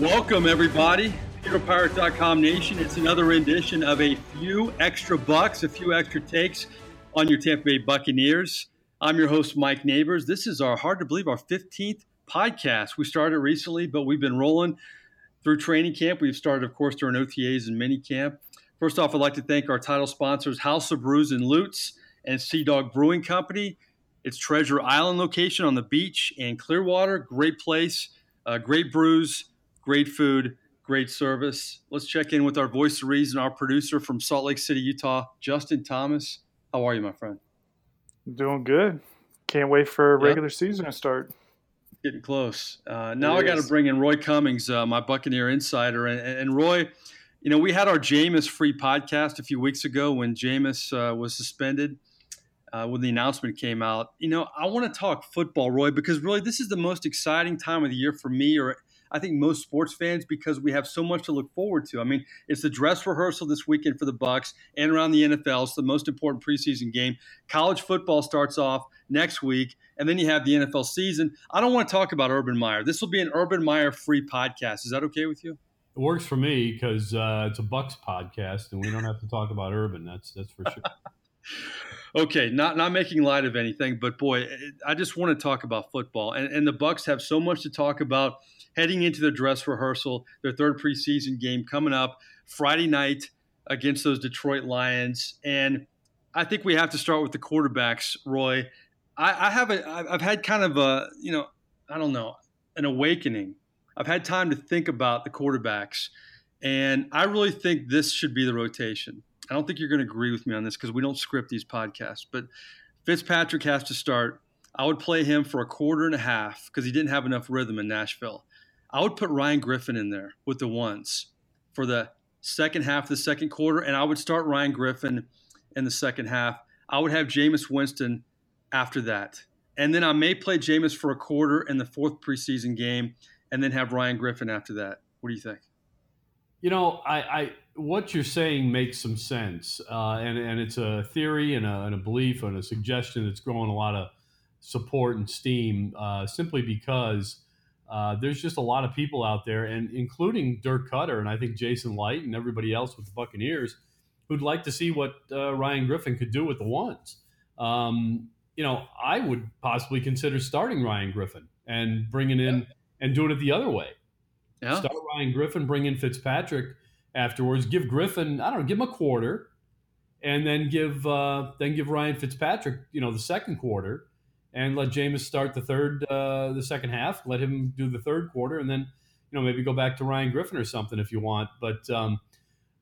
Welcome, everybody. PewterPirates.com Nation. It's another rendition of a few extra bucks, a few extra takes on your Tampa Bay Buccaneers. I'm your host, Mike Nabors. This is our hard to believe our 15th podcast. We started recently, but we've been rolling through training camp. We've started, of course, during OTAs and mini camp. First off, I'd like to thank our title sponsors, House of Brews and Lutes and Sea Dog Brewing Company. It's Treasure Island location on the beach in Clearwater. Great place, uh, great brews, great food, great service. Let's check in with our voice of reason, our producer from Salt Lake City, Utah, Justin Thomas. How are you, my friend? Doing good. Can't wait for yep. regular season to start. Getting close. Uh, now I got to bring in Roy Cummings, uh, my Buccaneer insider, and, and, Roy. You know, we had our Jameis free podcast a few weeks ago when Jameis uh, was suspended. Uh, when the announcement came out, you know, I want to talk football, Roy, because really this is the most exciting time of the year for me, or I think most sports fans because we have so much to look forward to. I mean, it's the dress rehearsal this weekend for the Bucs and around the NFL. It's the most important preseason game. College football starts off next week, and then you have the NFL season. I don't want to talk about Urban Meyer. This will be an Urban Meyer free podcast. Is that okay with you? It works for me because uh, it's a Bucs podcast, and we don't have to talk about Urban. That's that's for sure. okay, not not making light of anything, but boy, I just want to talk about football, and, and the Bucs have so much to talk about heading into their dress rehearsal, their third preseason game coming up Friday night against those Detroit Lions. And I think we have to start with the quarterbacks, Roy. I, I have a, I've had kind of a, you know, I don't know, an awakening. I've had time to think about the quarterbacks, and I really think this should be the rotation. I don't think you're going to agree with me on this because we don't script these podcasts, but Fitzpatrick has to start. I would play him for a quarter and a half because he didn't have enough rhythm in Nashville. I would put Ryan Griffin in there with the ones for the second half of the second quarter, and I would start Ryan Griffin in the second half. I would have Jameis Winston after that. And then I may play Jameis for a quarter in the fourth preseason game and then have Ryan Griffin after that. What do you think? You know, I, I what you're saying makes some sense, uh, and and it's a theory and a, and a, belief and a suggestion that's growing a lot of support and steam, uh, simply because uh, there's just a lot of people out there, and including Dirk Koetter and I think Jason Licht and everybody else with the Buccaneers, who'd like to see what uh, Ryan Griffin could do with the ones. Um, you know, I would possibly consider starting Ryan Griffin and bringing in yeah. and doing it the other way. Yeah. Start Ryan Griffin, bring in Fitzpatrick afterwards. Give Griffin, I don't know, give him a quarter, and then give uh, then give Ryan Fitzpatrick, you know, the second quarter and let Jameis start the third, uh, the second half. Let him do the third quarter, and then you know maybe go back to Ryan Griffin or something if you want. But um,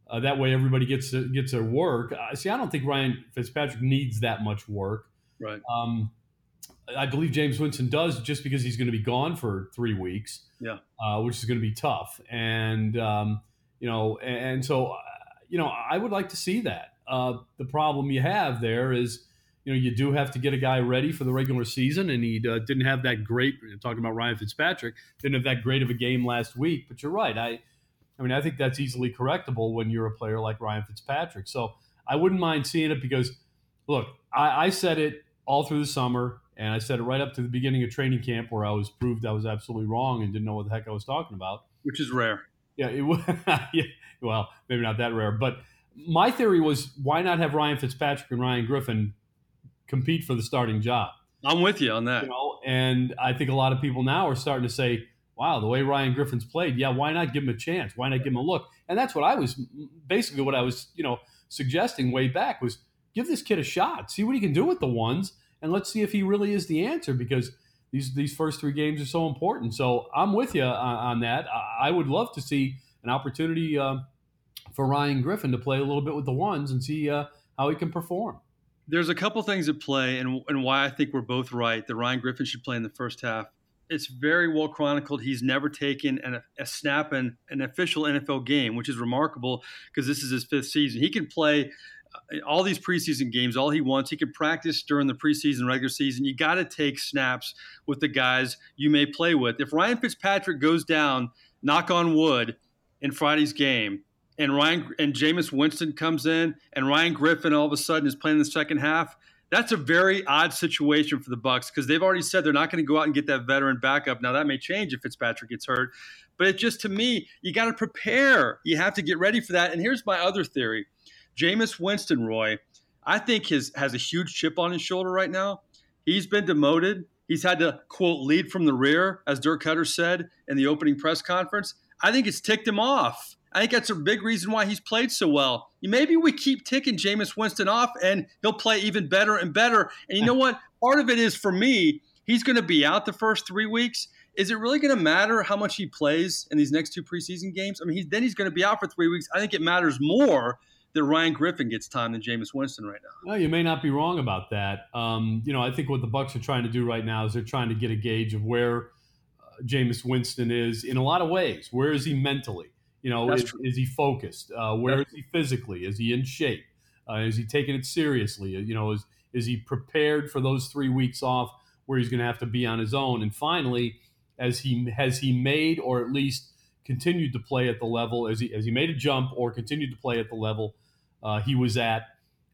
uh, that way everybody gets gets their work. Uh, see, I don't think Ryan Fitzpatrick needs that much work. Right. Um, I believe Jameis Winston does just because he's going to be gone for three weeks. Yeah. Uh, which is going to be tough, and um, you know, and, and so uh, you know, I would like to see that. Uh, the problem you have there is you know, you do have to get a guy ready for the regular season, and he uh, didn't have that great. Talking about Ryan Fitzpatrick, didn't have that great of a game last week. But you're right. I, I mean, I think that's easily correctable when you're a player like Ryan Fitzpatrick. So I wouldn't mind seeing it because, look, I, I said it all through the summer, and I said it right up to the beginning of training camp, where I was proved I was absolutely wrong and didn't know what the heck I was talking about. Which is rare. Yeah, it was. yeah, well, maybe not that rare, but my theory was why not have Ryan Fitzpatrick and Ryan Griffin compete for the starting job. I'm with you on that. You know, and I think a lot of people now are starting to say, "Wow, the way Ryan Griffin's played, yeah, why not give him a chance? Why not give him a look?" And that's what I was basically what I was, you know, suggesting way back was give this kid a shot, see what he can do with the ones, and let's see if he really is the answer because these these first three games are so important. So I'm with you on, on that. I, I, would love to see an opportunity uh, for Ryan Griffin to play a little bit with the ones and see uh, how he can perform there's a couple things at play, and and why I think we're both right that Ryan Griffin should play in the first half. It's very well chronicled. He's never taken an, a snap in an official NFL game, which is remarkable because this is his fifth season. He can play uh, all these preseason games all he wants. He can practice during the preseason, regular season. You got to take snaps with the guys you may play with. If Ryan Fitzpatrick goes down, knock on wood, in Friday's game, and Ryan and Jameis Winston comes in, and Ryan Griffin all of a sudden is playing the second half. That's a very odd situation for the Bucs because they've already said they're not going to go out and get that veteran backup. Now that may change if Fitzpatrick gets hurt, But it just to me, you got to prepare. You have to get ready for that. And here's my other theory: Jameis Winston, Roy, I think his has a huge chip on his shoulder right now. He's been demoted. He's had to quote lead from the rear, as Dirk Koetter said in the opening press conference. I think it's ticked him off. I think that's a big reason why he's played so well. Maybe we keep ticking Jameis Winston off and he'll play even better and better. And you know what? Part of it is for me, he's going to be out the first three weeks. Is it really going to matter how much he plays in these next two preseason games? I mean, he's, then he's going to be out for three weeks. I think it matters more that Ryan Griffin gets time than Jameis Winston right now. Well, you may not be wrong about that. Um, you know, I think what the Bucs are trying to do right now is they're trying to get a gauge of where uh, Jameis Winston is in a lot of ways. Where is he mentally? You know, is, is, he focused? Uh, where is he physically? Is he in shape? Uh, is he taking it seriously? You know, is is he prepared for those three weeks off where he's going to have to be on his own? And finally, as he has he made or at least continued to play at the level as he as he made a jump or continued to play at the level uh, he was at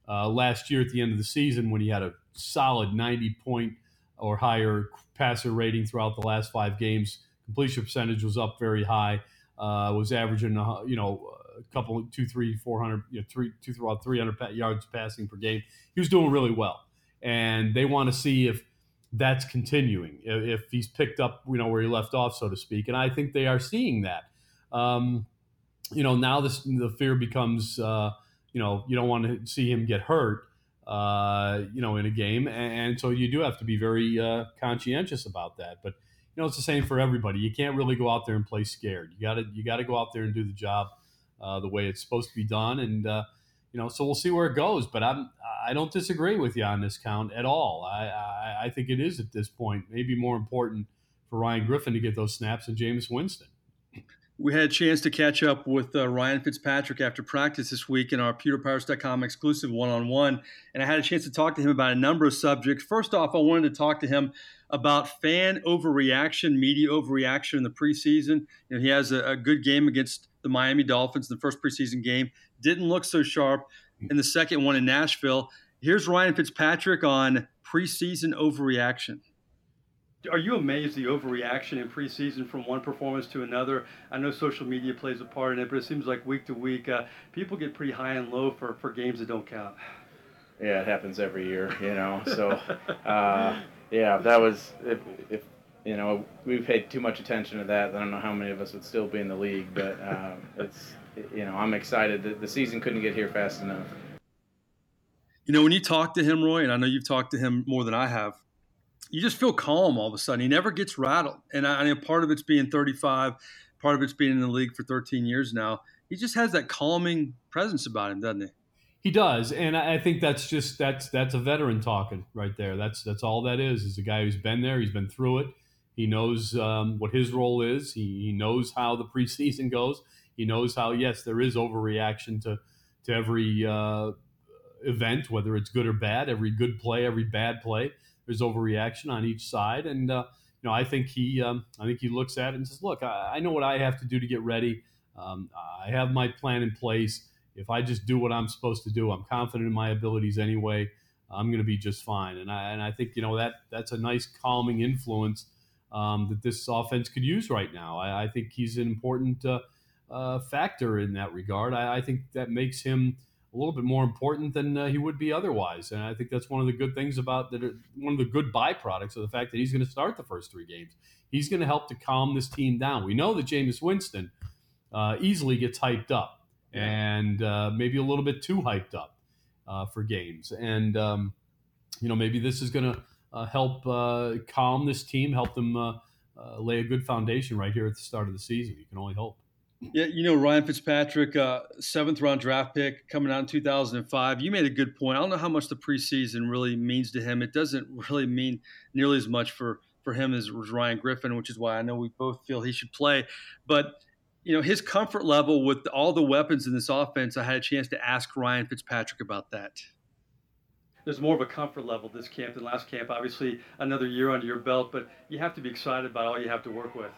uh, last year at the end of the season when he had a solid 90 point or higher passer rating throughout the last five games. Completion percentage was up very high. Uh, was averaging you know a couple two three four hundred you know three two throughout 300 yards passing per game. He was doing really well, and they want to see if that's continuing if he's picked up you know where he left off so to speak. And i think they are seeing that. Um, you know now this the fear becomes uh, you know you don't want to see him get hurt uh, you know in a game. And, and, so you do have to be very uh, conscientious about that. But you know it's the same for everybody you can't really go out there and play scared you got to you got to go out there and do the job uh, the way it's supposed to be done and uh, you know so we'll see where it goes but i'm I don't disagree with you on this count at all. I, I, I think it is at this point maybe more important for Ryan Griffin to get those snaps than Jameis Winston. We had a chance to catch up with uh, Ryan Fitzpatrick after practice this week in our PewterPirates.com exclusive one on one. And I had a chance to talk to him about a number of subjects. First off, I wanted to talk to him about fan overreaction, media overreaction in the preseason. You know, he has a, a good game against the Miami Dolphins in the first preseason game, didn't look so sharp in the second one in Nashville. Here's Ryan Fitzpatrick on preseason overreaction. Are you amazed the overreaction in preseason from one performance to another? I know social media plays a part in it, but it seems like week to week, uh, people get pretty high and low for, for games that don't count. Yeah, it happens every year, you know. So, uh, yeah, that was if, if you know we paid too much attention to that, I don't know how many of us would still be in the league. But um, it's you know I'm excited that the season couldn't get here fast enough. You know, when you talk to him, Roy, and I know you've talked to him more than I have, you just feel calm all of a sudden. He never gets rattled, and I, I know part of it's being 35, part of it's being in the league for 13 years now. He just has that calming presence about him, doesn't he? He does, and I think that's just that's that's a veteran talking right there. That's that's all that is. Is a guy who's been there, he's been through it. He knows um, what his role is. He, he knows how the preseason goes. He knows how yes, there is overreaction to to every uh, event, whether it's good or bad. Every good play, every bad play, there's overreaction on each side, and uh, you know I think he um, I think he looks at it and says, look, I, I know what I have to do to get ready. Um, I have my plan in place. If I just do what I'm supposed to do, I'm confident in my abilities anyway. I'm going to be just fine. And I and I think you know that that's a nice calming influence um, that this offense could use right now. I, I think he's an important uh, uh, factor in that regard. I, I, think that makes him a little bit more important than uh, he would be otherwise. And I think that's one of the good things about that. One of the good byproducts of the fact that he's going to start the first three games. He's going to help to calm this team down. We know that Jameis Winston uh, easily gets hyped up and uh, maybe a little bit too hyped up uh, for games. And um, you know maybe this is going to uh, help uh, calm this team, help them uh, uh, lay a good foundation right here at the start of the season. You can only hope. Yeah, you know Ryan Fitzpatrick, uh, seventh round draft pick coming out in 2005. You made a good point. I don't know how much the preseason really means to him. It doesn't really mean nearly as much for for him as, Ryan Griffin, which is why I know we both feel he should play. But you know his comfort level with all the weapons in this offense. I had a chance to ask Ryan Fitzpatrick about that there's more of a comfort level this camp than last camp. Obviously, another year under your belt, but you have to be excited about all you have to work with.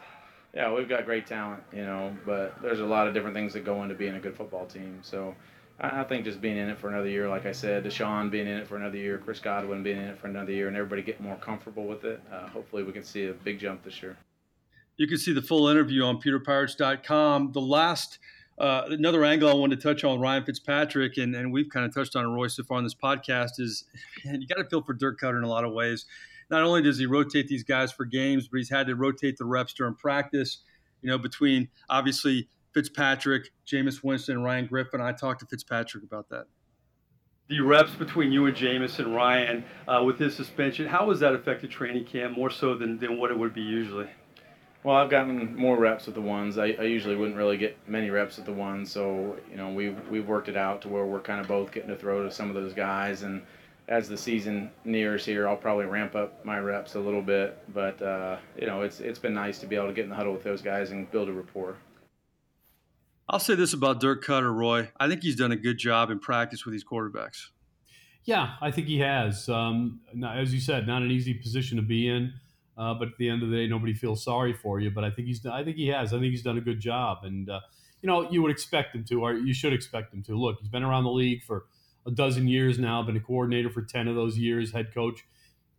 Yeah, we've got great talent, you know, but there's a lot of different things that go into being a good football team. So I think just being in it for another year, like I said, DeSean being in it for another year, Chris Godwin being in it for another year, and everybody getting more comfortable with it. Uh, hopefully, we can see a big jump this year. You can see the full interview on pewterpirates.com. The last uh, another angle I wanted to touch on Ryan Fitzpatrick, and, and we've kind of touched on Roy, so far on this podcast, is man, you got to feel for Dirk Koetter in a lot of ways. Not only does he rotate these guys for games, but he's had to rotate the reps during practice. You know, between obviously Fitzpatrick, Jameis Winston, and Ryan Griffin. I talked to Fitzpatrick about that. The reps between you and Jameis and Ryan uh, with his suspension, how has that affected training camp more so than, than what it would be usually? Well, I've gotten more reps with the ones. I, I usually wouldn't really get many reps with the ones, so you know we've we've worked it out to where we're kind of both getting to throw to some of those guys. And as the season nears here, I'll probably ramp up my reps a little bit. But uh, you know, it's it's been nice to be able to get in the huddle with those guys and build a rapport. I'll say this about Dirk Koetter, Roy. I think he's done a good job in practice with these quarterbacks. Yeah, I think he has. Um, as you said, not an easy position to be in. Uh, but at the end of the day, nobody feels sorry for you. But I think he's I think he has. I think he's done a good job, and uh, you know you would expect him to, or you should expect him to. Look, he's been around the league for a dozen years now. Been a coordinator for ten of those years, head coach.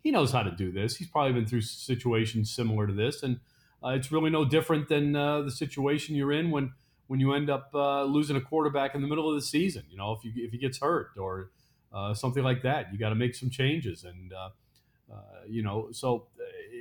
He knows how to do this. He's probably been through situations similar to this, and uh, it's really no different than uh, the situation you're in when when you end up uh, losing a quarterback in the middle of the season. You know, if you if he gets hurt or uh, something like that, you got to make some changes and. you know, so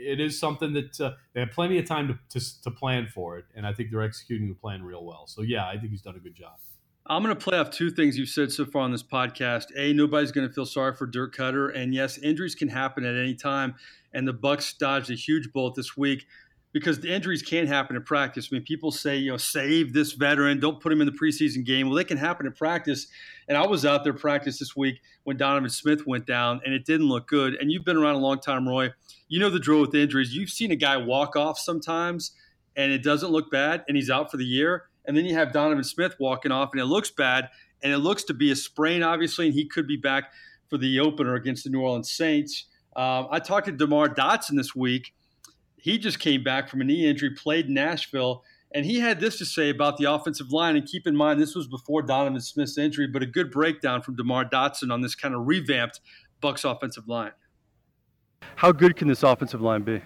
it is something that uh, they have plenty of time to, to, to, plan for it, and I think they're executing the plan real well. So yeah, I think he's done a good job. I'm going to play off two things you've said so far on this podcast. A, nobody's going to feel sorry for Dirk Koetter, and yes, injuries can happen at any time. And the Bucs dodged a huge bullet this week because the injuries can happen in practice. I mean, people say, you know, save this veteran, don't put him in the preseason game. Well, they can happen in practice. And I was out there practice this week when Donovan Smith went down, and it didn't look good. And you've been around a long time, Roy. You know the drill with injuries. You've seen a guy walk off sometimes, and it doesn't look bad, and he's out for the year. And then you have Donovan Smith walking off, and it looks bad, and it looks to be a sprain, obviously, and he could be back for the opener against the New Orleans Saints. Um, I talked to DeMar Dotson this week he just came back from a knee injury, played Nashville, and he had this to say about the offensive line. And keep in mind, this was before Donovan Smith's injury, but a good breakdown from DeMar Dotson on this kind of revamped Bucs offensive line. How good can this offensive line be?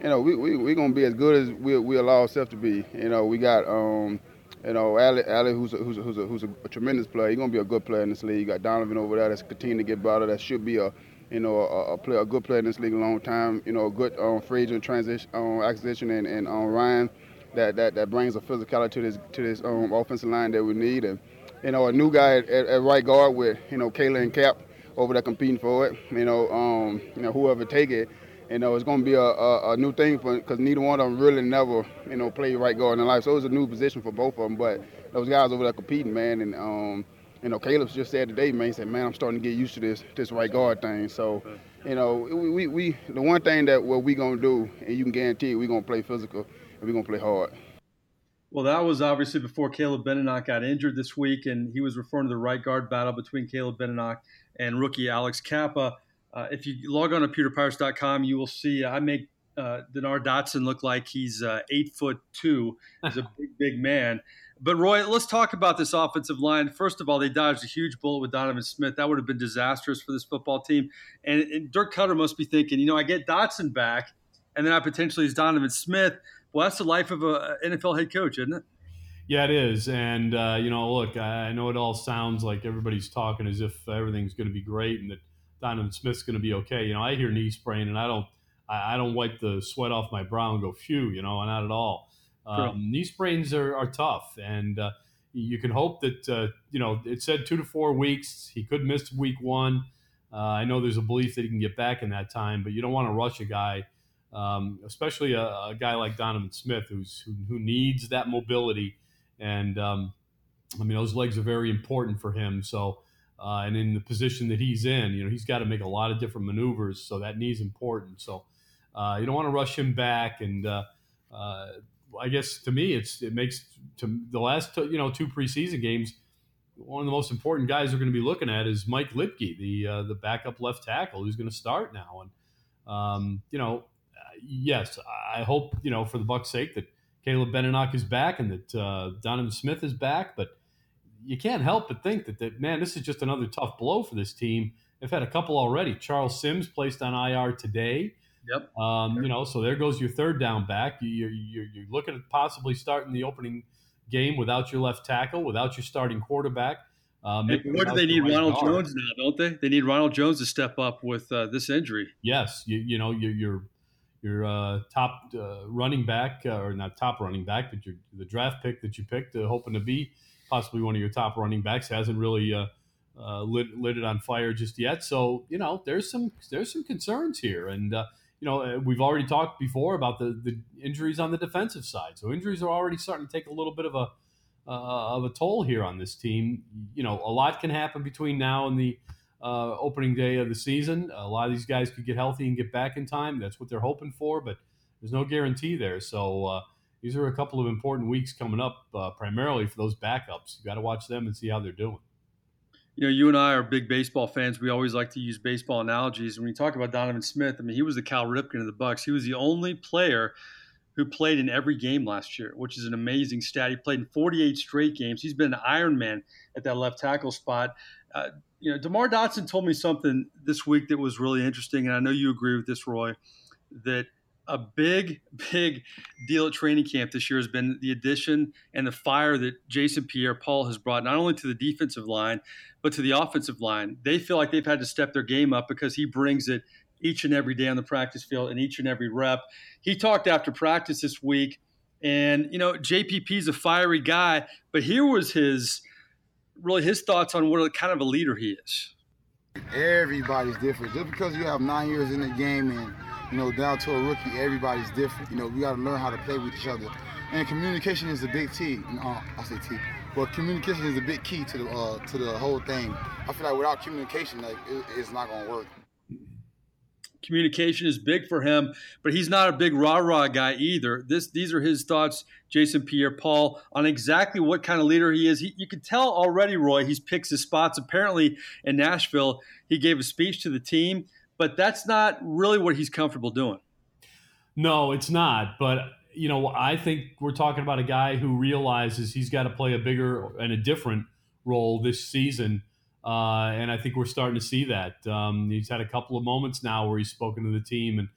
You know, we we we're gonna be as good as we we allow ourselves to be. You know, we got um, you know, Ali, who's a, who's a, who's a, who's a, tremendous player. He's gonna be a good player in this league. You got Donovan over there that's continuing to get better. That should be a you know, a, a, player, a good player in this league a long time. You know, a good um, free agent transition, um, acquisition, and, and um, Ryan that, that that brings a physicality to this to this um, offensive line that we need. And you know, a new guy at, at right guard with you know Caleb and Cap over there competing for it. You know, um, you know whoever take it. You know, it's going to be a, a, a new thing for because neither one of them really never, you know, played right guard in their life. So it was a new position for both of them. But those guys over there competing, man, and um, you know, Caleb's just said today, man, he said, man, I'm starting to get used to this this right guard thing. So, you know, we, we, we the one thing that what we gonna do, and you can guarantee we're gonna play physical and we're gonna play hard. Well, that was obviously before Caleb Benenoch got injured this week, and he was referring to the right guard battle between Caleb Benenoch and rookie Alex Cappa. Uh, if you log on to pewterpirates.com, you will see I make uh, DeMar Dotson look like he's uh, eight foot two. He's a big, big man. But Roy, let's talk about this offensive line. First of all, they dodged a huge bullet with Donovan Smith. That would have been disastrous for this football team. And, and Dirk Koetter must be thinking, you know, I get Dotson back, and then I potentially is Donovan Smith. Well, that's the life of an NFL head coach, isn't it? Yeah, it is. And, uh, you know, look, I know it all sounds like everybody's talking as if everything's going to be great and that Donovan Smith's going to be okay. You know, I hear knee sprain and I don't, I don't wipe the sweat off my brow and go, phew, you know, not at all. Um, knee sprains are, are tough, and uh, you can hope that uh, you know it said two to four weeks. He could miss week one. Uh, I know there's a belief that he can get back in that time, but you don't want to rush a guy, um, especially a, a, guy like Donovan Smith, who's who, who needs that mobility. And um, I mean, those legs are very important for him. So, uh, and in the position that he's in, you know, he's got to make a lot of different maneuvers. So that knee's important. So uh, you don't want to rush him back. And uh, I guess to me, it's it makes to the last two, you know two preseason games. One of the most important guys we're going to be looking at is Mike Liedtke, the uh, the backup left tackle, who's going to start now. And um, you know, yes, I hope you know for the Bucs' sake that Caleb Benenoch is back and that uh, Donovan Smith is back. But you can't help but think that that man, this is just another tough blow for this team. They've had a couple already. Charles Sims placed on IR today. Yep. Um, you know, so there goes your third down back. You're, you're, you're looking at possibly starting the opening game without your left tackle, without your starting quarterback. Um, what do they need Ronald guard. Jones now, don't they? They need Ronald Jones to step up with uh, this injury. Yes, you, you know your your your uh, top uh, running back, uh, or not top running back, but your the draft pick that you picked, uh, hoping to be possibly one of your top running backs, hasn't really uh, lit, lit it on fire just yet. So you know there's some there's some concerns here, and you know we've already talked before about the the injuries on the defensive side. So injuries are already starting to take a little bit of a uh, of a toll here on this team. You know, a lot can happen between now and the uh, opening day of the season. A lot of these guys could get healthy and get back in time. That's what they're hoping for, but there's no guarantee there. So uh, these are a couple of important weeks coming up, uh, primarily for those backups. You got to watch them and see how they're doing. You know, you and I are big baseball fans. We always like to use baseball analogies. When you talk about Donovan Smith, I mean, he was the Cal Ripken of the Bucs. He was the only player who played in every game last year, which is an amazing stat. He played in 48 straight games. He's been an Iron Man at that left tackle spot. Uh, you know, DeMar Dotson told me something this week that was really interesting, and I know you agree with this, Roy, that a big, big deal at training camp this year has been the addition and the fire that Jason Pierre Paul has brought not only to the defensive line, but to the offensive line. They feel like they've had to step their game up because he brings it each and every day on the practice field and each and every rep. He talked after practice this week, and you know JPP is a fiery guy, but here was his really his thoughts on what kind of a leader he is. Everybody's different. Just because you have nine years in the game and you know down to a rookie, everybody's different. You know we got to learn how to play with each other, and communication is the big T. Uh, I say T. But communication is a big key to the uh, to the whole thing. I feel like without communication, like it, it's not gonna work communication is big for him, but he's not a big rah rah guy either. This these are his thoughts, Jason Pierre Paul, on exactly what kind of leader he is. He, you can tell already, Roy. He's picked his spots. Apparently, in Nashville, he gave a speech to the team, but that's not really what he's comfortable doing. No, it's not. But you know, I think we're talking about a guy who realizes he's got to play a bigger and a different role this season uh, and I think we're starting to see that. Um, he's had a couple of moments now where he's spoken to the team and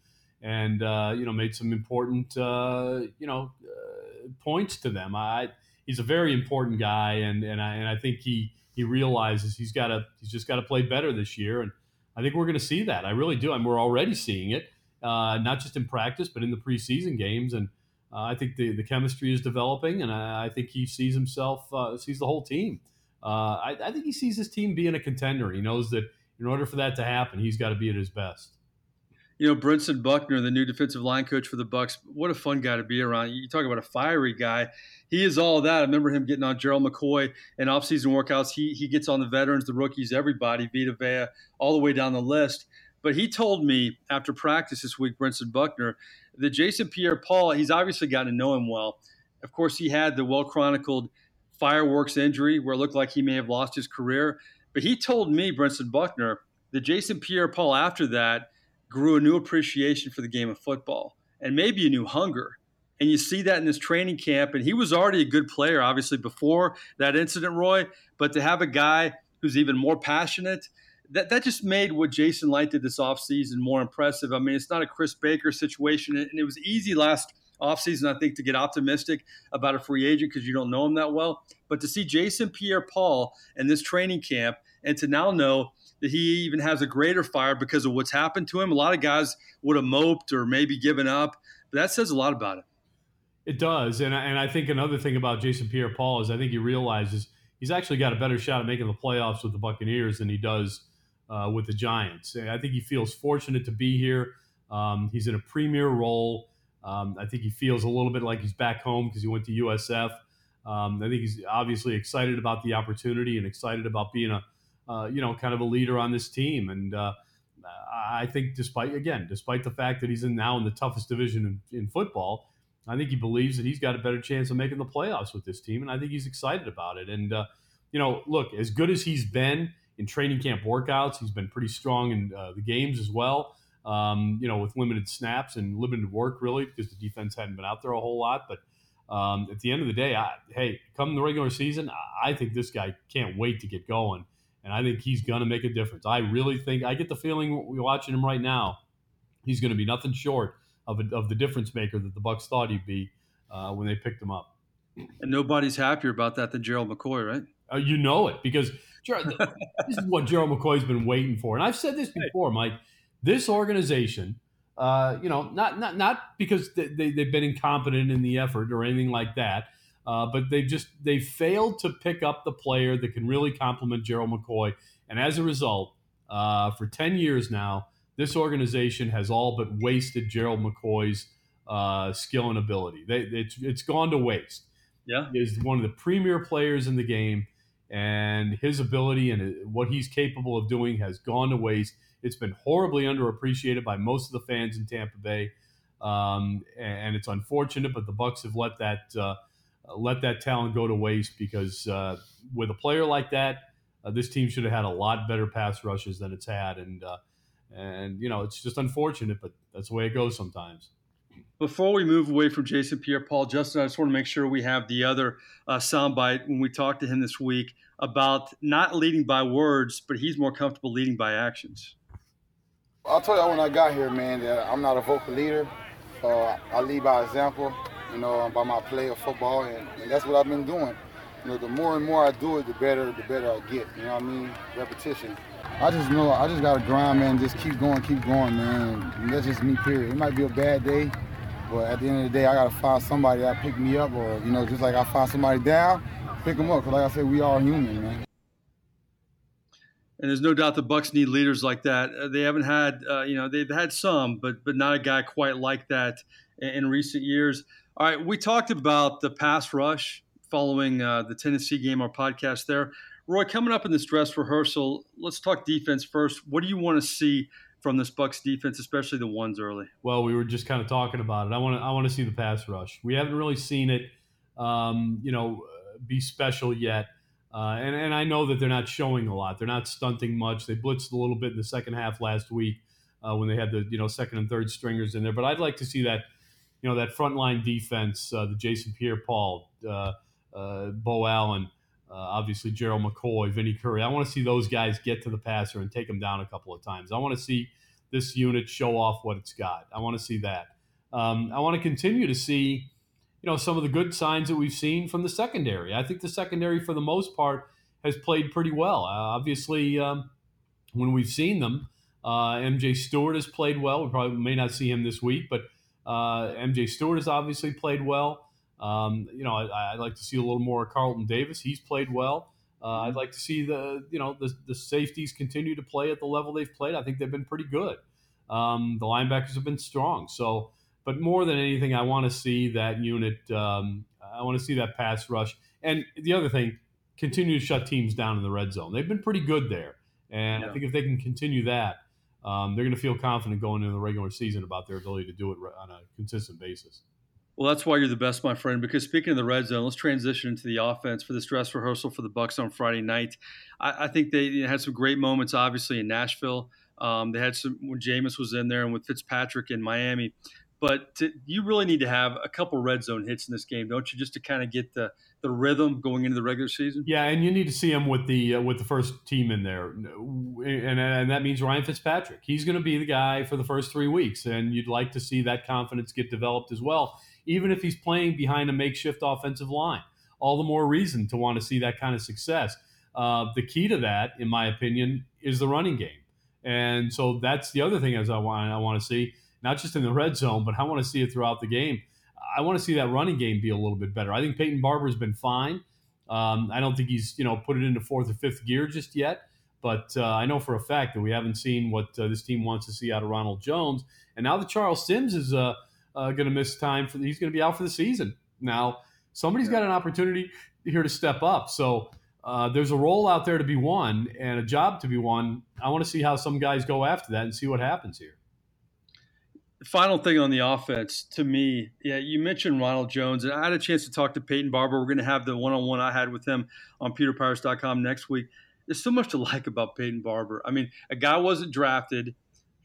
and uh, you know made some important uh, you know uh, points to them. I, he's a very important guy, and and I, and I think he he realizes he's got to he's just got to play better this year, and I think we're going to see that. I really do, and we're already seeing it, uh, not just in practice but in the preseason games, and uh, I think the the chemistry is developing, and I, I think he sees himself sees the whole team uh, I, I, think he sees his team being a contender. He knows that in order for that to happen, he's got to be at his best. You know, Brentson Buckner, the new defensive line coach for the Bucs, what a fun guy to be around. You talk about a fiery guy. He is all that. I remember him getting on Gerald McCoy in offseason workouts. He he gets on the veterans, the rookies, everybody, Vita Vea, all the way down the list. But he told me after practice this week, Brentson Buckner, that Jason Pierre Paul, he's obviously gotten to know him well. Of course, he had the well chronicled fireworks injury where it looked like he may have lost his career. But he told me, Brentson Buckner, that Jason Pierre Paul after that grew a new appreciation for the game of football and maybe a new hunger. And you see that in this training camp. And he was already a good player, obviously, before that incident, Roy. But to have a guy who's even more passionate, that, that just made what Jason Licht did this offseason more impressive. I mean, it's not a Chris Baker situation. And it was easy last offseason, I think, to get optimistic about a free agent because you don't know him that well. But to see Jason Pierre Paul in this training camp and to now know that he even has a greater fire because of what's happened to him, a lot of guys would have moped or maybe given up. But that says a lot about it. It does. And, and I think another thing about Jason Pierre Paul is I think he realizes he's actually got a better shot at making the playoffs with the Buccaneers than he does uh, with the Giants. I think he feels fortunate to be here. Um, he's in a premier role. Um, I think he feels a little bit like he's back home because he went to USF. Um, I think he's obviously excited about the opportunity and excited about being a, you know, kind of a leader on this team. And uh, I think, despite again, despite the fact that he's in now in the toughest division in, in, football, I think he believes that he's got a better chance of making the playoffs with this team, and I think he's excited about it. And uh, you know, look, as good as he's been in training camp workouts, he's been pretty strong in uh, the games as well um, you know, with limited snaps and limited work, really, because the defense hadn't been out there a whole lot. But um, at the end of the day, I, hey, come the regular season, I think this guy can't wait to get going, and I think he's going to make a difference. I really think I get the feeling we're watching him right now. he's going to be nothing short of, a, of the difference maker that the Bucs thought he'd be uh, when they picked him up. And nobody's happier about that than Gerald McCoy, right? Uh, you know it because this is what Gerald McCoy's been waiting for. And I've said this before, Mike. This organization, uh, you know, not not not because they, they, have been incompetent in the effort or anything like that, uh, but they just they failed to pick up the player that can really complement Gerald McCoy. And as a result, uh, for ten years now, this organization has all but wasted Gerald McCoy's uh, skill and ability. They, it's it's gone to waste. Yeah, is one of the premier players in the game and his ability and what he's capable of doing has gone to waste. It's been horribly underappreciated by most of the fans in Tampa Bay, um, and it's unfortunate. But the Bucs have let that uh, let that talent go to waste because uh, with a player like that, uh, this team should have had a lot better pass rushes than it's had, and uh, and you know it's just unfortunate, but that's the way it goes sometimes. Before we move away from Jason Pierre-Paul, Justin, I just want to make sure we have the other uh, soundbite when we talked to him this week about not leading by words, but he's more comfortable leading by actions. I'll tell you when I got here, man, that I'm not a vocal leader. Uh, I lead by example, you know, by my play of football, and, and, that's what I've been doing. You know, the more and more I do it, the better, the better I get. You know what I mean? Repetition. I just know I just gotta grind, man. Just keep going, keep going, man. And that's just me. Period. It might be a bad day, but at the end of the day, I gotta find somebody that pick me up, or you know, just like I find somebody down, pick them up. Cause like I said, we are human, man. And there's no doubt the Bucs need leaders like that. Uh, they haven't had, uh, you know, they've had some, but but not a guy quite like that in, in recent years. All right, we talked about the pass rush following uh, the Tennessee game, our podcast there. Roy, coming up in this dress rehearsal, let's talk defense first. What do you want to see from this Bucs defense, especially the ones early? Well, we were just kind of talking about it. I want to I want to see the pass rush. We haven't really seen it, um, you know, be special yet. Uh, and, and I know that they're not showing a lot. They're not stunting much. They blitzed a little bit in the second half last week uh, when they had the you know second and third stringers in there. But I'd like to see that you know that frontline defense, uh, the Jason Pierre-Paul, uh, uh, Beau Allen, uh, obviously Gerald McCoy, Vinnie Curry. I want to see those guys get to the passer and take them down a couple of times. I want to see this unit show off what it's got. I want to see that. Um, I want to continue to see you know some of the good signs that we've seen from the secondary. I think the secondary, for the most part, has played pretty well. Uh, obviously, um, when we've seen them, uh, MJ Stewart has played well. We probably may not see him this week, but uh, MJ Stewart has obviously played well. Um, you know, I, would like to see a little more of Carlton Davis. He's played well. Uh, I'd like to see the you know the, the safeties continue to play at the level they've played. I think they've been pretty good. Um, the linebackers have been strong. So but more than anything, I want to see that unit. Um, I want to see that pass rush. And the other thing, continue to shut teams down in the red zone. They've been pretty good there, and yeah. I think if they can continue that, um, they're going to feel confident going into the regular season about their ability to do it on a consistent basis. Well, that's why you're the best, my friend. Because speaking of the red zone, let's transition into the offense for this dress rehearsal for the Bucs on Friday night. I, I think they had some great moments, obviously in Nashville. Um, they had some when Jameis was in there and with Fitzpatrick in Miami. But to, you really need to have a couple red zone hits in this game, don't you, just to kind of get the, the rhythm going into the regular season? Yeah, and you need to see him with the uh, with the first team in there, and and that means Ryan Fitzpatrick. He's going to be the guy for the first three weeks, and you'd like to see that confidence get developed as well, even if he's playing behind a makeshift offensive line. All the more reason to want to see that kind of success. Uh, the key to that, in my opinion, is the running game, and so that's the other thing as I want I want to see not just in the red zone, but I want to see it throughout the game. I want to see that running game be a little bit better. I think Peyton Barber's been fine. Um, I don't think he's you know put it into fourth or fifth gear just yet, but uh, I know for a fact that we haven't seen what uh, this team wants to see out of Ronald Jones. And now that Charles Sims is uh, uh going to miss time for, he's going to be out for the season. Now somebody's got an opportunity here to step up. So uh, there's a role out there to be won and a job to be won. I want to see how some guys go after that and see what happens here final thing on the offense to me, yeah, you mentioned Ronald Jones, and I had a chance to talk to Peyton Barber. We're going to have the one on one I had with him on PewterPirates.com next week. There's so much to like about Peyton Barber. I mean, a guy wasn't drafted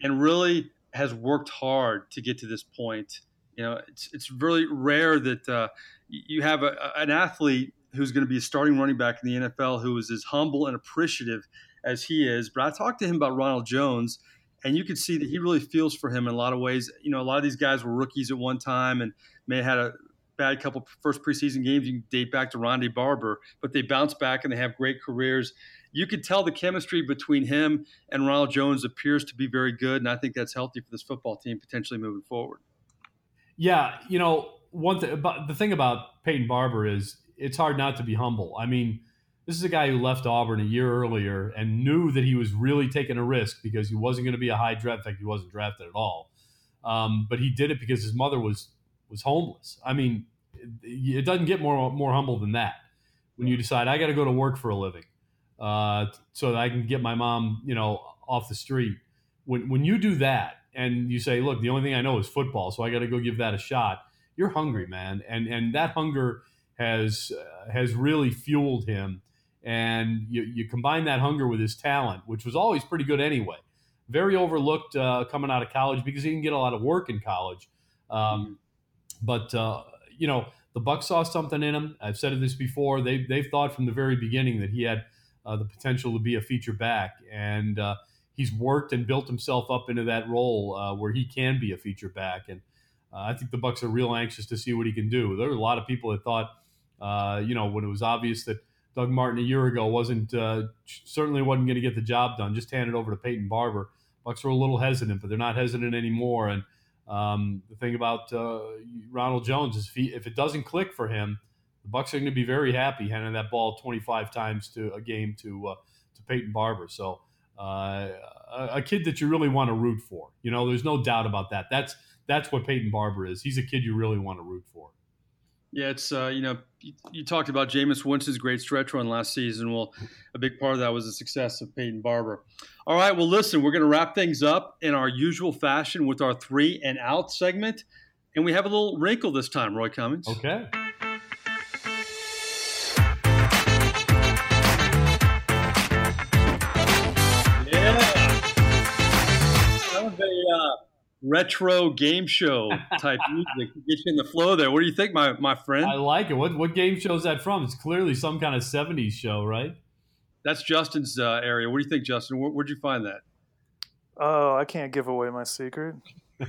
and really has worked hard to get to this point. You know, it's it's really rare that uh, you have a, an athlete who's going to be a starting running back in the NFL who is as humble and appreciative as he is. But I talked to him about Ronald Jones and you can see that he really feels for him in a lot of ways. You know, a lot of these guys were rookies at one time and may have had a bad couple first preseason games. You can date back to Ronde Barber, but they bounce back and they have great careers. You could tell the chemistry between him and Ronald Jones appears to be very good, and I think that's healthy for this football team potentially moving forward. Yeah, you know, one thing about the thing about Peyton Barber is it's hard not to be humble. I mean, this is a guy who left Auburn a year earlier and knew that he was really taking a risk because he wasn't going to be a high draft. In fact, he wasn't drafted at all. Um, but he did it because his mother was was homeless. I mean, it, it doesn't get more more humble than that when you decide I got to go to work for a living uh, so that I can get my mom, you know, off the street. When when you do that and you say, look, the only thing I know is football, so I got to go give that a shot. You're hungry, man, and and that hunger has uh, has really fueled him. And you, you combine that hunger with his talent, which was always pretty good anyway. Very overlooked uh, coming out of college because he didn't get a lot of work in college. Um, but uh, you know, the Bucs saw something in him. I've said this before. They they've thought from the very beginning that he had uh, the potential to be a feature back, and uh, he's worked and built himself up into that role uh, where he can be a feature back. And uh, I think the Bucs are real anxious to see what he can do. There were a lot of people that thought, uh, you know, when it was obvious that Doug Martin a year ago wasn't uh, certainly wasn't going to get the job done, just hand it over to Peyton Barber. Bucs were a little hesitant, but they're not hesitant anymore. And um, the thing about Ronald Jones is if, he, if it doesn't click for him the Bucs are going to be very happy handing that ball 25 times to a game to uh, to Peyton Barber. So uh, a, a, kid that you really want to root for. You know, there's no doubt about that. That's that's what Peyton Barber is. He's a kid you really want to root for. Yeah, it's uh, you know you, talked about Jameis Winston's great stretch run last season. Well, a big part of that was the success of Peyton Barber. All right, well, listen, we're going to wrap things up in our usual fashion with our three and out segment, and we have a little wrinkle this time, Roy Cummings. Okay. Retro game show type music to get you in the flow there. What do you think, my my friend? I like it. What what game show is that from? It's clearly some kind of '70s show, right? That's Justin's uh, area. What do you think, Justin? Where, would you find that? Oh, I can't give away my secret.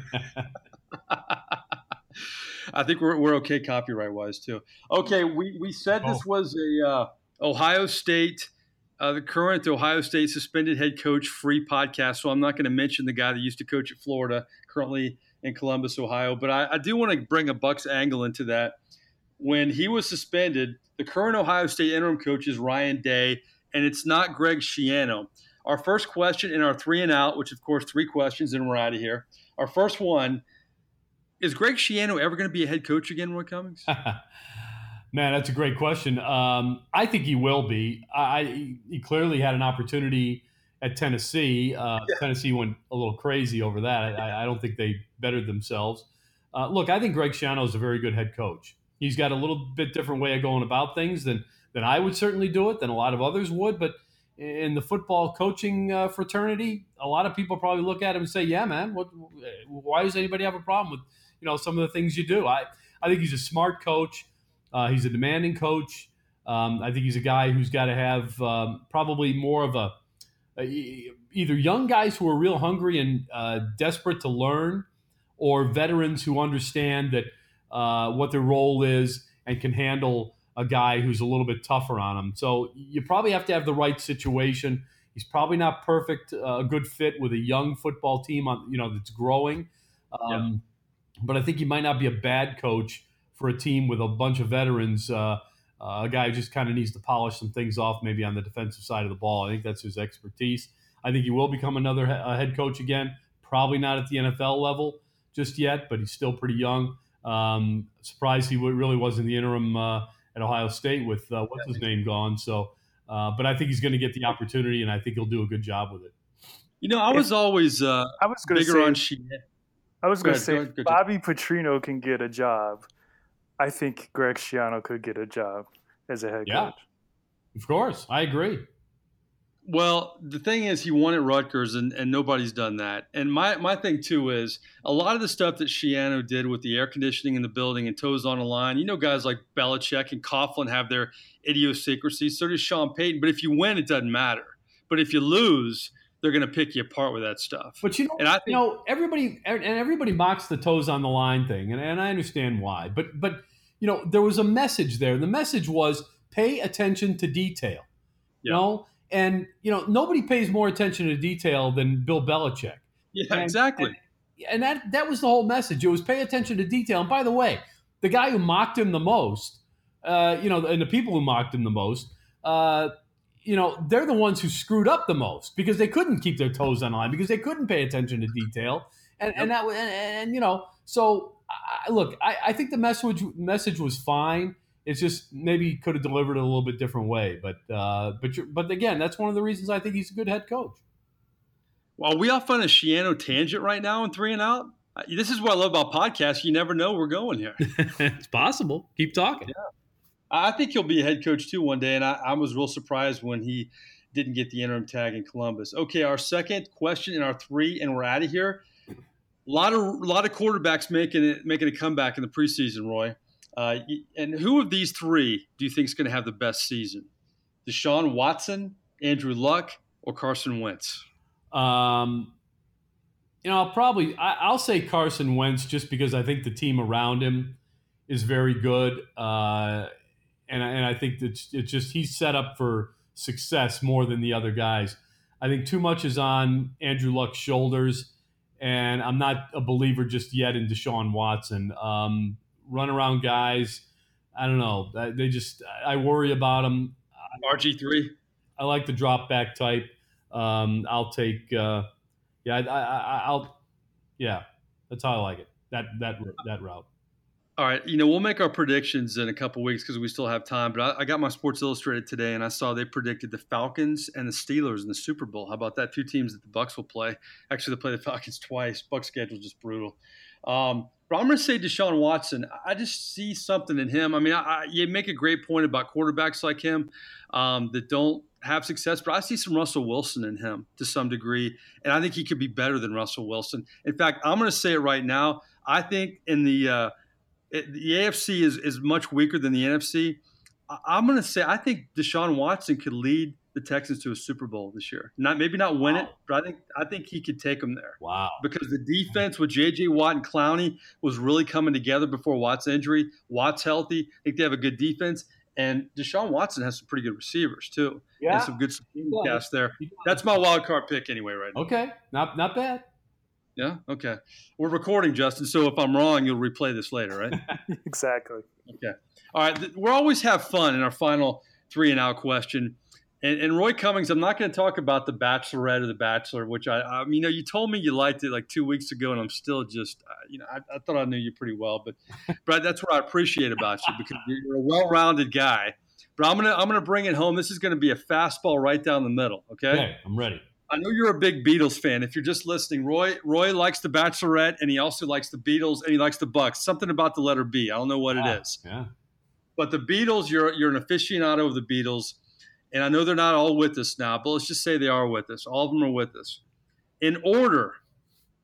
I think we're, we're okay copyright wise too. Okay, we, we said this oh. was a uh, Ohio State uh, the current Ohio State suspended head coach free podcast. So I'm not going to mention the guy that used to coach at Florida, currently in Columbus, Ohio. But I, I do want to bring a Bucs angle into that. When he was suspended, the current Ohio State interim coach is Ryan Day, and it's not Greg Schiano. Our first question in our three and out, which of course three questions, and we're out of here. Our first one is Greg Schiano ever going to be a head coach again, Roy Cummings? Man, that's a great question. Um, I think he will be. I, he clearly had an opportunity at Tennessee. Uh, yeah. Tennessee went a little crazy over that. I, I don't think they bettered themselves. Uh, look, I think Greg Schiano is a very good head coach. He's got a little bit different way of going about things than than I would certainly do it, than a lot of others would. But in the football coaching uh, fraternity, a lot of people probably look at him and say, "Yeah, man, what, why does anybody have a problem with you know some of the things you do?" I I think he's a smart coach. Uh, he's a demanding coach. Um, I think he's a guy who's got to have um, probably more of a, a, either young guys who are real hungry and uh, desperate to learn, or veterans who understand that uh, what their role is and can handle a guy who's a little bit tougher on them. So you probably have to have the right situation. He's probably not perfect, uh, a good fit with a young football team on you know that's growing. Um, yeah. But I think he might not be a bad coach for a team with a bunch of veterans. Uh, uh, a guy who just kind of needs to polish some things off, maybe on the defensive side of the ball. I think that's his expertise. I think he will become another head coach again. Probably not at the NFL level just yet, but he's still pretty young. Um, surprised he really was in the interim uh, at Ohio State with uh, what's his name gone. So, uh, but I think he's going to get the opportunity, and I think he'll do a good job with it. You know, I was always uh, I was bigger say, on Schiano. I was going to say Bobby Petrino can get a job. I think Greg Schiano could get a job as a head yeah, coach. Of course, I agree. Well, the thing is, he won at Rutgers, and, and nobody's done that. And my, my thing, too, is a lot of the stuff that Schiano did with the air conditioning in the building and toes on the line, you know, guys like Belichick and Coughlin have their idiosyncrasies. So does Sean Payton. But if you win, it doesn't matter. But if you lose, they're going to pick you apart with that stuff. But you know, and I think, you know, everybody and everybody mocks the toes on the line thing, and, and I understand why. But but you know, there was a message there. The message was pay attention to detail. You know, and you know, nobody pays more attention to detail than Bill Belichick. Yeah, and, exactly. And, and that that was the whole message. It was pay attention to detail. And by the way, the guy who mocked him the most, uh, you know, and the people who mocked him the most, uh, you know, they're the ones who screwed up the most because they couldn't keep their toes on the line because they couldn't pay attention to detail, and yep. and that and, and, you know, so I, look, I, I think the message message was fine. It's just maybe could have delivered it a little bit different way, but uh, but but again, that's one of the reasons I think he's a good head coach. Well, we off on a Schiano tangent right now in three and out. This is what I love about podcasts. You never know we're going here. it's possible. Keep talking. Yeah. I think he'll be a head coach too one day, and I, I, was real surprised when he didn't get the interim tag in Columbus. Okay, our second question in our three, and we're out of here. A lot of a lot of quarterbacks making it making a comeback in the preseason, Roy. Uh, and who of these three do you think is going to have the best season? Deshaun Watson, Andrew Luck, or Carson Wentz? Um, you know, I'll probably I, will say Carson Wentz just because I think the team around him is very good, uh, and and I think that it's just he's set up for success more than the other guys. I think too much is on Andrew Luck's shoulders, and I'm not a believer just yet in Deshaun Watson. Um, run around guys, I don't know. They just I worry about them. RG three. I like the drop back type. Um, I'll take. Uh, yeah, I, will Yeah, that's how I like it. That that that route. All right, you know we'll make our predictions in a couple weeks because we still have time. But I, I, got my Sports Illustrated today, and I saw they predicted the Falcons and the Steelers in the Super Bowl. How about that? Two teams that the Bucs will play. Actually, they play the Falcons twice. Bucs schedule just brutal. Um, but I'm going to say Deshaun Watson. I just see something in him. I mean, I, I, you make a great point about quarterbacks like him um, that don't have success, but I see some Russell Wilson in him to some degree, and I think he could be better than Russell Wilson. In fact, I'm going to say it right now. I think in the uh, the AFC is is much weaker than the NFC. I'm going to say I think Deshaun Watson could lead the Texans to a Super Bowl this year. Not maybe not win wow. it, but I think I think he could take them there. Wow! Because the defense with J.J. Watt and Clowney was really coming together before Watt's injury. Watt's healthy. I think they have a good defense, and Deshaun Watson has some pretty good receivers too. Yeah, and some good cast there. That's my wild card pick anyway, right now. Okay, not not bad. Yeah. Okay. We're recording, Justin. So if I'm wrong, you'll replay this later, right? exactly. Okay. All right. We always have fun in our final three and out question. And, and, Roy Cummings, I'm not going to talk about the Bachelorette or the Bachelor, which I, I mean, you know, you told me you liked it like two weeks ago, and I'm still just, uh, you know, I, I, thought I knew you pretty well, but, but that's what I appreciate about you because you're a well-rounded guy. But I'm gonna, I'm gonna bring it home. This is going to be a fastball right down the middle. Okay. Okay, I'm ready. I know you're a big Beatles fan. If you're just listening, Roy, Roy likes the Bachelorette, and he also likes the Beatles, and he likes the Bucs. Something about the letter B. I don't know what it is. Yeah. But the Beatles, you're you're an aficionado of the Beatles and I know they're not all with us now, but let's just say they are with us. All of them are with us. In order,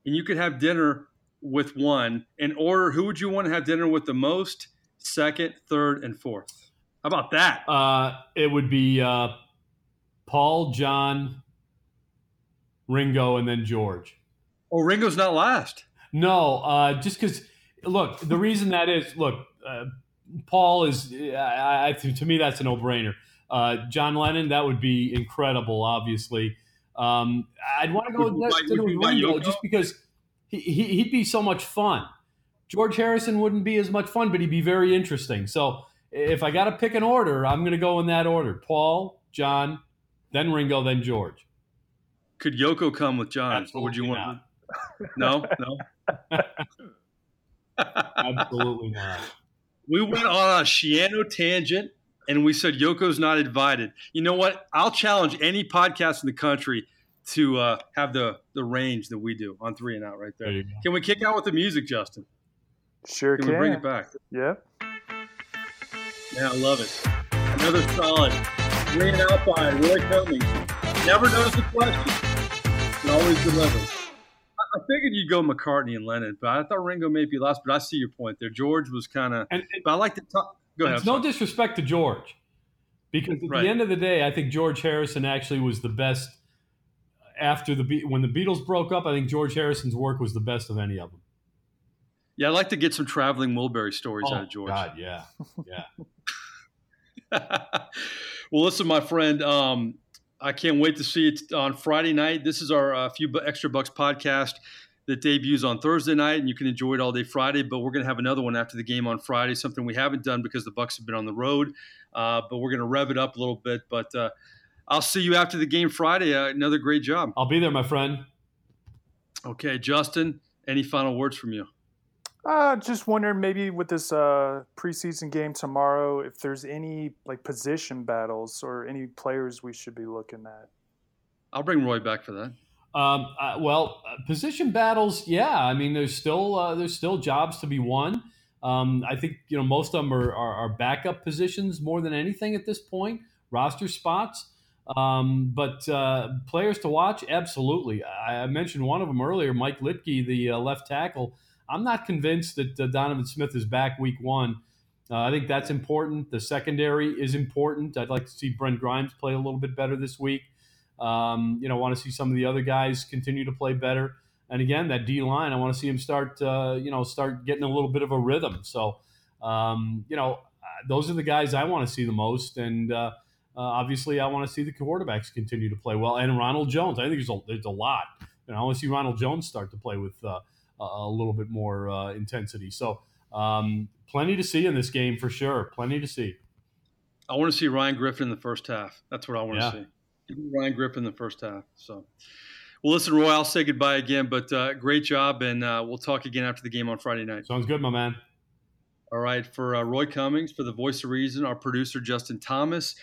and you could have dinner with one. In order, who would you want to have dinner with the most? Second, third, and fourth. How about that? Uh, it would be uh, Paul, John, Ringo, and then George. Oh, Ringo's not last. No, uh, just because. Look, the reason that is, look, uh, Paul is. I, I, to me, that's a no-brainer. Uh, John Lennon, that would be incredible. Obviously, um, I'd want to go with Ringo just because he, he, would be so much fun. George Harrison wouldn't be as much fun, but he'd be very interesting. So if I got to pick an order, I'm going to go in that order: Paul, John, then Ringo, then George. Could Yoko come with John? Absolutely would you want? No, no. Absolutely not. We went on a Schiano tangent and we said Yoko's not invited. You know what? I'll challenge any podcast in the country to uh, have the the range that we do on three and out right there. there can we kick out with the music, Justin? Sure can. Can we bring it back? Yeah. Yeah, I love it. Another solid three and out by Roy Cummings. Never knows the question, and always delivers. I figured you'd go McCartney and Lennon, but I thought Ringo may be last. But I see your point there. George was kind of. But I like to talk. Go ahead. It's no disrespect to George, because at right. the end of the day, I think George Harrison actually was the best. after the when the Beatles broke up, I think George Harrison's work was the best of any of them. Yeah, I'd like to get some traveling Wilbury stories oh, out of George. God, yeah, yeah. well, listen, my friend. Um, I can't wait to see it on Friday night. This is our uh, few extra bucks podcast that debuts on Thursday night, and you can enjoy it all day Friday. But we're going to have another one after the game on Friday, something we haven't done because the Bucs have been on the road. Uh, but we're going to rev it up a little bit. But uh, I'll see you after the game Friday. Uh, another great job. I'll be there, my friend. Okay, Justin. Any final words from you? Uh, just wondering maybe with this uh, preseason game tomorrow, if there's any like position battles or any players we should be looking at. I'll bring Roy back for that. Um, uh, well, uh, position battles, yeah. I mean, there's still uh, there's still jobs to be won. Um, I think you know most of them are, are, are, backup positions more than anything at this point, roster spots. Um, but uh, players to watch, absolutely. I, I, mentioned one of them earlier, Mike Liedtke, the uh, left tackle. I'm not convinced that uh, Donovan Smith is back week one. Uh, I think that's important. The secondary is important. I'd like to see Brent Grimes play a little bit better this week. Um, you know, want to see some of the other guys continue to play better. And again, that D line, I want to see him start, uh, you know, start getting a little bit of a rhythm. So, um, you know, uh, those are the guys I want to see the most. And uh, uh, obviously, I want to see the quarterbacks continue to play well. And Ronald Jones, I think there's a, there's a lot. And I want to see Ronald Jones start to play with uh, a little bit more uh, intensity. So, um, plenty to see in this game for sure. Plenty to see. I want to see Ryan Griffin in the first half. That's what I want yeah. to see. Ryan Griffin in the first half. So, well, listen, Roy, I'll say goodbye again, but uh, great job, and uh, we'll talk again after the game on Friday night. Sounds good, my man. All right, for uh, Roy Cummings, for the voice of reason, our producer Justin Thomas.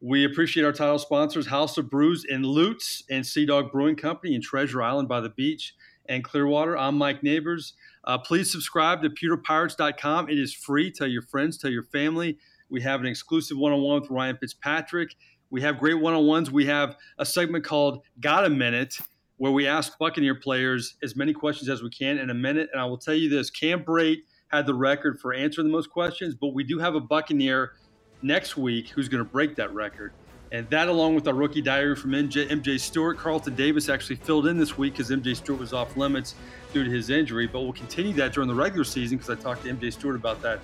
We appreciate our title sponsors, House of Brews and Lutz and Sea Dog Brewing Company in Treasure Island by the beach and Clearwater. I'm Mike Nabors. Uh, please subscribe to pewterpirates.com. It is free. Tell your friends, tell your family. We have an exclusive one on one with Ryan Fitzpatrick. We have great one on ones. We have a segment called Got a Minute where we ask Buccaneer players as many questions as we can in a minute. And I will tell you this Cam Brate had the record for answering the most questions, but we do have a Buccaneer next week who's going to break that record. And that, along with our rookie diary from MJ, MJ Stewart, Carlton Davis actually filled in this week because MJ Stewart was off limits due to his injury. But we'll continue that during the regular season because I talked to MJ Stewart about that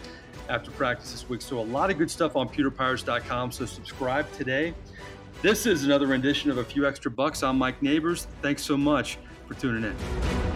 after practice this week. So a lot of good stuff on pewterpirates.com. So subscribe today. This is another rendition of A Few Extra Bucks. I'm Mike Nabors. Thanks so much for tuning in.